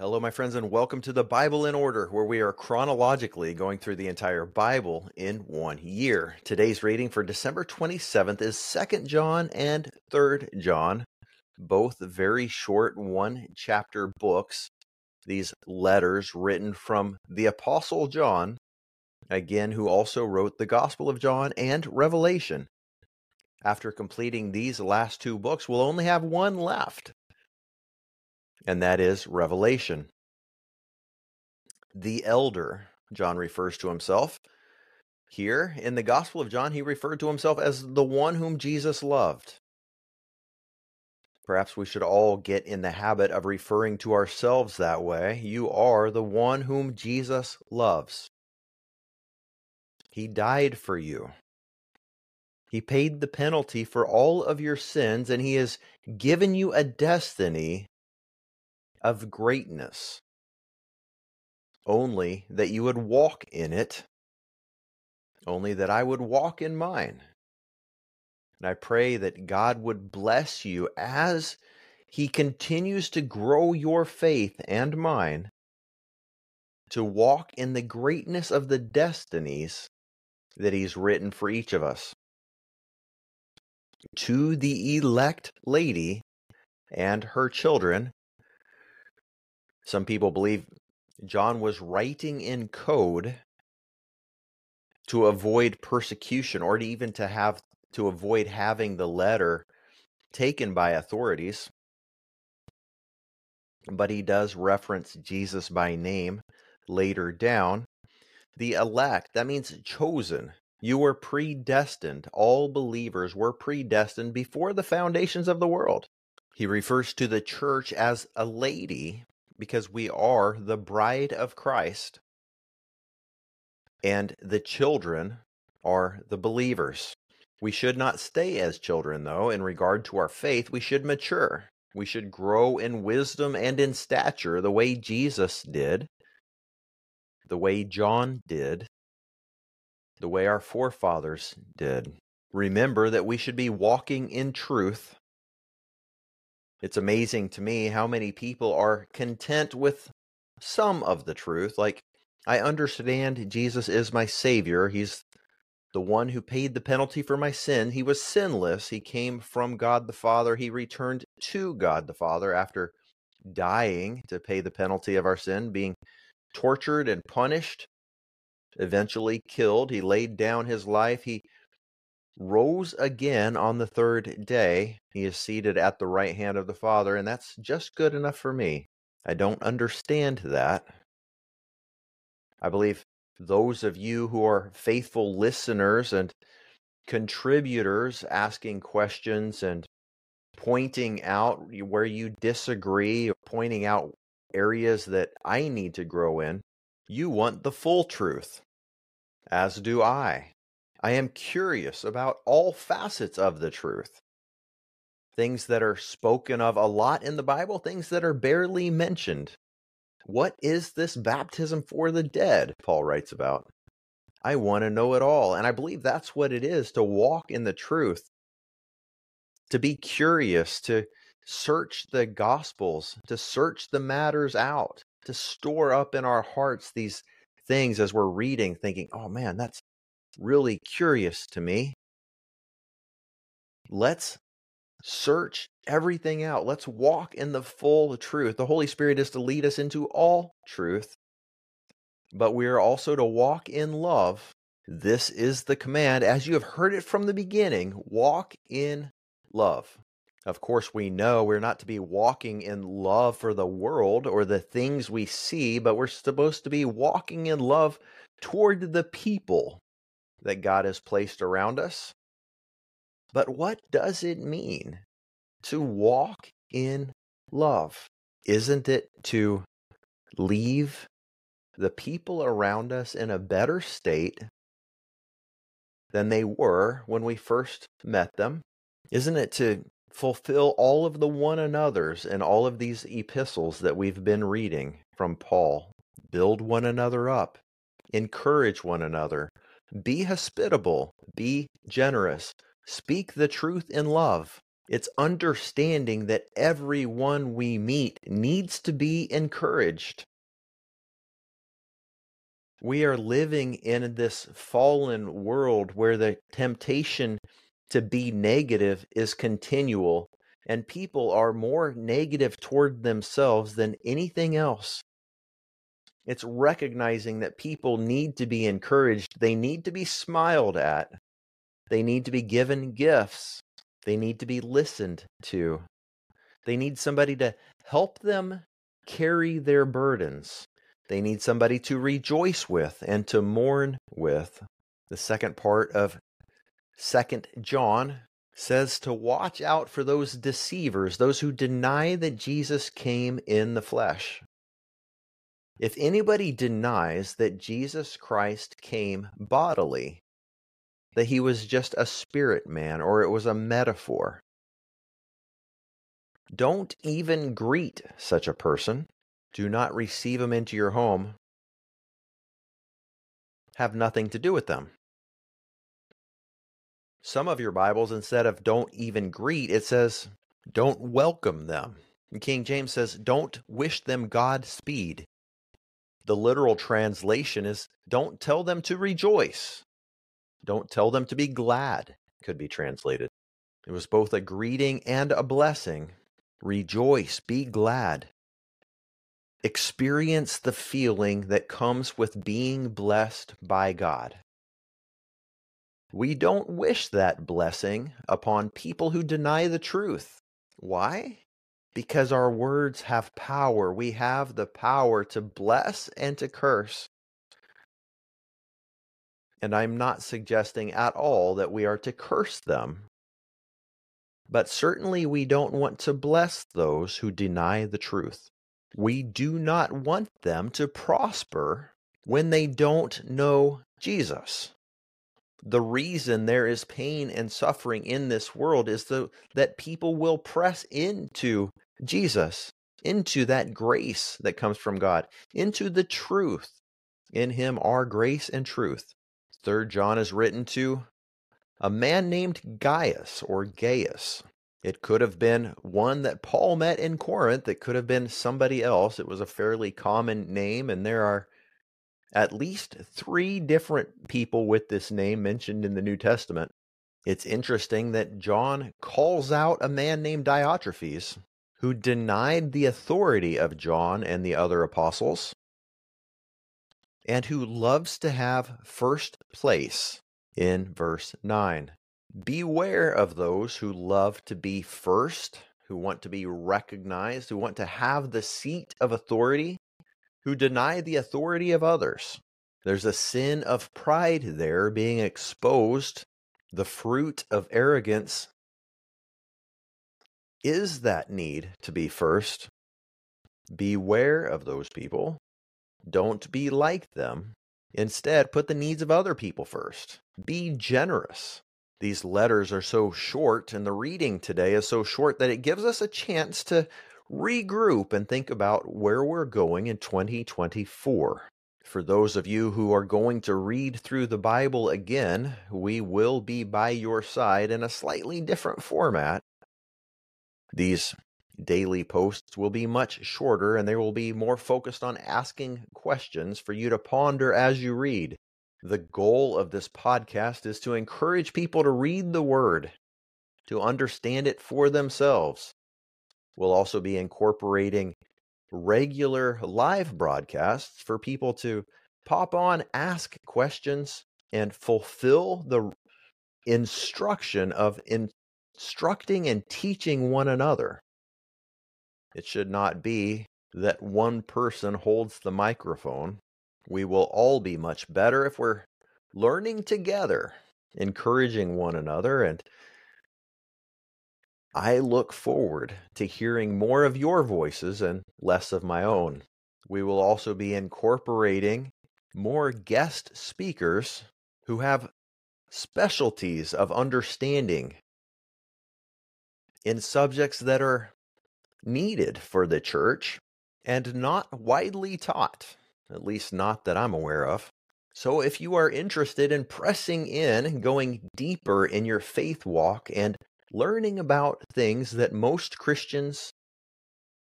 Hello, my friends, and welcome to the Bible in Order, where we are chronologically going through the entire Bible in one year. Today's reading for December 27th is 2nd John and 3rd John, both very short one chapter books. These letters written from the Apostle John, again, who also wrote the Gospel of John and Revelation. After completing these last two books, we'll only have one left and that is revelation. The elder, John refers to himself. Here in the Gospel of John, he referred to himself as the one whom Jesus loved. Perhaps we should all get in the habit of referring to ourselves that way. You are the one whom Jesus loves. He died for you. He paid the penalty for all of your sins, and He has given you a destiny of greatness, only that you would walk in it, only that I would walk in mine. And I pray that God would bless you as He continues to grow your faith and mine to walk in the greatness of the destinies that He's written for each of us. To the elect lady and her children, some people believe John was writing in code to avoid persecution or to even to have to avoid having the letter taken by authorities. But he does reference Jesus by name later down. The elect, that means chosen. You were predestined. All believers were predestined before the foundations of the world. He refers to the church as a lady because we are the bride of Christ, and the children are the believers. We should not stay as children, though, in regard to our faith. We should mature. We should grow in wisdom and in stature the way Jesus did, the way John did, the way our forefathers did. Remember that we should be walking in truth it's amazing to me how many people are content with some of the truth. Like, I understand Jesus is my Savior. He's the one who paid the penalty for my sin. He was sinless. He came from God the Father. He returned to God the Father after dying to pay the penalty of our sin, being tortured and punished, eventually killed. He laid down his life. He rose again on the third day. He is seated at the right hand of the Father, and that's just good enough for me. I don't understand that. I believe those of you who are faithful listeners and contributors asking questions and pointing out where you disagree, pointing out areas that I need to grow in, you want the full truth, as do I. I am curious about all facets of the truth. Things that are spoken of a lot in the Bible, things that are barely mentioned. What is this baptism for the dead? Paul writes about. I want to know it all. And I believe that's what it is to walk in the truth, to be curious, to search the gospels, to search the matters out, to store up in our hearts these things as we're reading, thinking, oh man, that's really curious to me. Let's search everything out. Let's walk in the full truth. The Holy Spirit is to lead us into all truth, but we are also to walk in love. This is the command, as you have heard it from the beginning walk in love. Of course, we know we're not to be walking in love for the world or the things we see, but we're supposed to be walking in love toward the people that God has placed around us. But what does it mean to walk in love? Isn't it to leave the people around us in a better state than they were when we first met them? Isn't it to fulfill all of the one another's and all of these epistles that we've been reading from Paul? Build one another up, encourage one another, be hospitable, be generous, speak the truth in love, It's understanding that everyone we meet needs to be encouraged. We are living in this fallen world where the temptation to be negative is continual, and people are more negative toward themselves than anything else. It's recognizing that people need to be encouraged, they need to be smiled at, they need to be given gifts, they need to be listened to, they need somebody to help them carry their burdens. They need somebody to rejoice with and to mourn with. The second part of Second John says to watch out for those deceivers, those who deny that Jesus came in the flesh. If anybody denies that Jesus Christ came bodily, that he was just a spirit man or it was a metaphor, don't even greet such a person. Do not receive him into your home. Have nothing to do with them. Some of your Bibles, instead of don't even greet, it says don't welcome them. King James says don't wish them Godspeed. The literal translation is don't tell them to rejoice. Don't tell them to be glad, could be translated. It was both a greeting and a blessing. Rejoice, be glad. Experience the feeling that comes with being blessed by God. We don't wish that blessing upon people who deny the truth. Why? Because our words have power. We have the power to bless and to curse. And I'm not suggesting at all that we are to curse them. But certainly we don't want to bless those who deny the truth. We do not want them to prosper when they don't know Jesus the reason there is pain and suffering in this world is the, that people will press into Jesus, into that grace that comes from God, into the truth. In him are grace and truth. Third John is written to a man named Gaius or Gaius. It could have been one that Paul met in Corinth. It could have been somebody else. It was a fairly common name, and there are at least three different people with this name mentioned in the New Testament. It's interesting that John calls out a man named Diotrephes who denied the authority of John and the other apostles and who loves to have first place in verse 9. Beware of those who love to be first, who want to be recognized, who want to have the seat of authority, who deny the authority of others. There's a sin of pride there being exposed. The fruit of arrogance is that need to be first. Beware of those people. Don't be like them. Instead, put the needs of other people first. Be generous. These letters are so short, and the reading today is so short that it gives us a chance to regroup and think about where we're going in 2024. For those of you who are going to read through the Bible again, we will be by your side in a slightly different format. These daily posts will be much shorter and they will be more focused on asking questions for you to ponder as you read. The goal of this podcast is to encourage people to read the Word, to understand it for themselves, We'll also be incorporating regular live broadcasts for people to pop on, ask questions, and fulfill the instruction of instructing and teaching one another. It should not be that one person holds the microphone. We will all be much better if we're learning together, encouraging one another, and I look forward to hearing more of your voices and less of my own. We will also be incorporating more guest speakers who have specialties of understanding in subjects that are needed for the church and not widely taught, at least not that I'm aware of. So, if you are interested in pressing in, going deeper in your faith walk, and learning about things that most Christians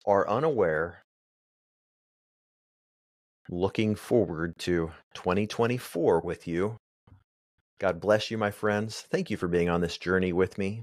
are unaware, looking forward to 2024 with you. God bless you, my friends. Thank you for being on this journey with me.